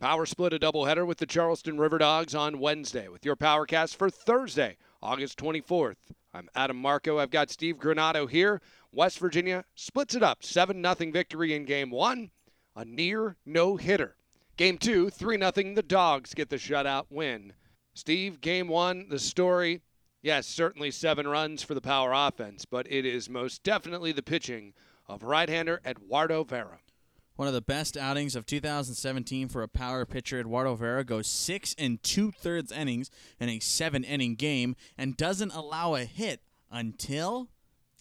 Power split a doubleheader with the Charleston RiverDogs on Wednesday with your Powercast for Thursday, August 24th. I'm Adam Marco. I've got Steve Granado here. West Virginia splits it up 7 0 victory in game one, a near no hitter. Game two, 3 0. The Dogs get the shutout win. Steve, game one, the story yes, certainly seven runs for the power offense, but it is most definitely the pitching of right hander Eduardo Vera. One of the best outings of 2017 for a power pitcher, Eduardo Vera goes six and two thirds innings in a seven inning game and doesn't allow a hit until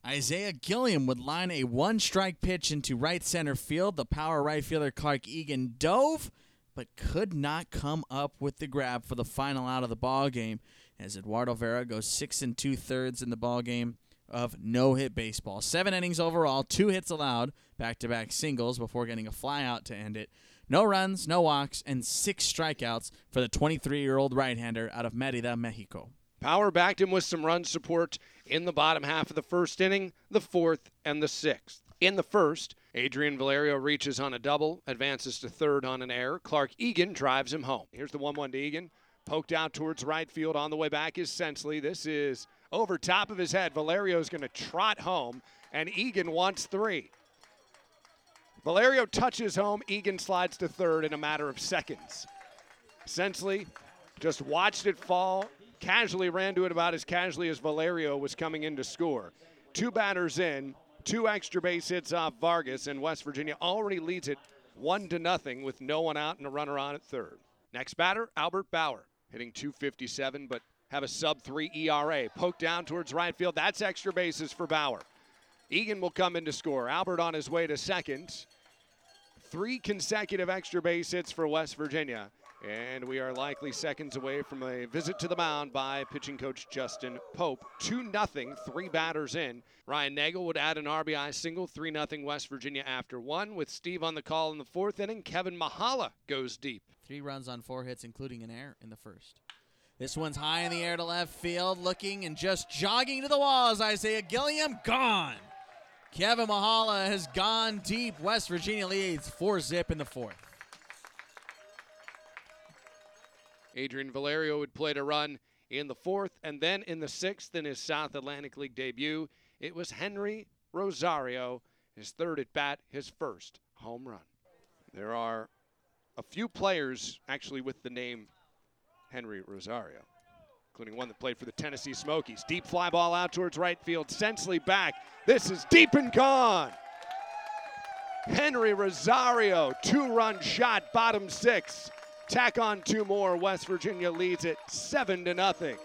Isiah Gilliam would line a one strike pitch into right center field. The power right fielder Clark Eagan dove, but could not come up with the grab for the final out of the ball game as Eduardo Vera goes six and two thirds in the ball game of no hit baseball. Seven innings overall, two hits allowed, back to back singles before getting a flyout to end it. No runs, no walks, and six strikeouts for the 23 year old right hander out of Merida, Mexico. Power backed him with some run support in the bottom half of the first inning, the fourth, and the sixth. In the first, Adrian Valerio reaches on a double, advances to third on an error. Clark Eagan drives him home. Here's the 1 1 to Eagan. Poked out towards right field on the way back is Sensley. This is over top of his head. Valerio is going to trot home, and Eagan wants three. Valerio touches home. Eagan slides to third in a matter of seconds. Sensley just watched it fall, casually ran to it about as casually as Valerio was coming in to score. Two batters in, two extra base hits off Vargas, and West Virginia already leads it one to nothing with no one out and a runner on at third. Next batter, Albert Baur, hitting 257, but have a sub three ERA. Poked down towards right field. That's extra bases for Baur. Eagan will come in to score. Albert on his way to second. Three consecutive extra base hits for West Virginia. And we are likely seconds away from a visit to the mound by pitching coach Justin Pope. 2 0, three batters in. Ryan Nagle would add an RBI single, 3 0 West Virginia after one. With Steve on the call in the fourth inning, Kevin Mahala goes deep. Three runs on four hits, including an error in the first. This one's high in the air to left field, looking and just jogging to the walls. Isiah Gilliam gone. Kevin Mahala has gone deep. West Virginia leads 4 zip in the fourth. Adrian Valerio would play to run in the fourth, and then in the sixth in his South Atlantic League debut, it was Henry Rosario, his third at bat, his first home run. There are a few players actually with the name Henry Rosario, including one that played for the Tennessee Smokies. Deep fly ball out towards right field. Sensley back. This is deep and gone. Henry Rosario, two run shot, bottom six. Tack on two more. West Virginia leads it seven to nothing.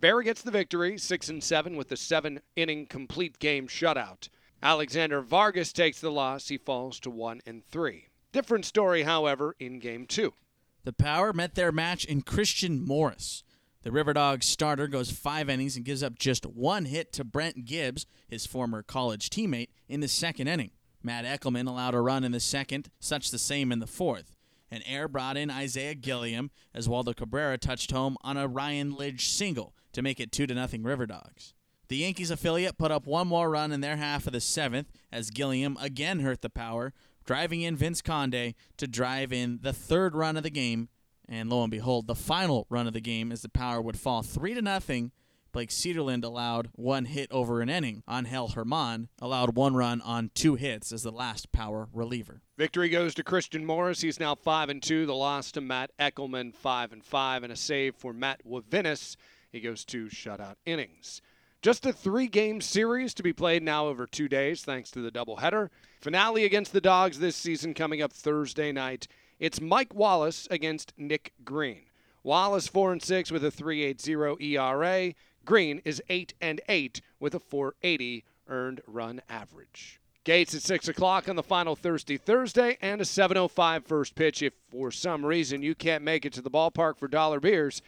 Vera gets the victory, six and seven, with the seven inning complete game shutout. Alexander Vargas takes the loss. He falls to one and three. Different story, however, in game two. The Power met their match in Christian Morris. The RiverDogs starter goes five innings and gives up just one hit to Brent Gibbs, his former college teammate, in the second inning. Matt Eckelman allowed a run in the second, such the same in the fourth. An air brought in Isiah Gilliam, as Waldo Cabrera touched home on a Ryan Lidge single to make it 2 0 RiverDogs. The Yankees affiliate put up one more run in their half of the seventh as Gilliam again hurt the power, driving in Vince Conde to drive in the third run of the game. And lo and behold, the final run of the game as the power would fall 3 to nothing. Blake Cederlind allowed one hit over an inning. Angel German allowed one run on two hits as the last power reliever. Victory goes to Christian Morris. He's now five and two. The loss to Matt Eckelman, five and five, and a save for Matt Wivinis. He goes two shutout innings. Just a three game series to be played now over two days, thanks to the doubleheader. Finale against the Dogs this season coming up Thursday night. It's Mike Wallace against Nick Green. Wallace 4 and 6 with a 3.80 ERA. Green is 8 and 8 with a 480 earned run average. Gates at 6 o'clock on the final Thursday Thursday and a 7.05 first pitch. If for some reason you can't make it to the ballpark for dollar beers,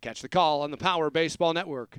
catch the call on the Power Baseball Network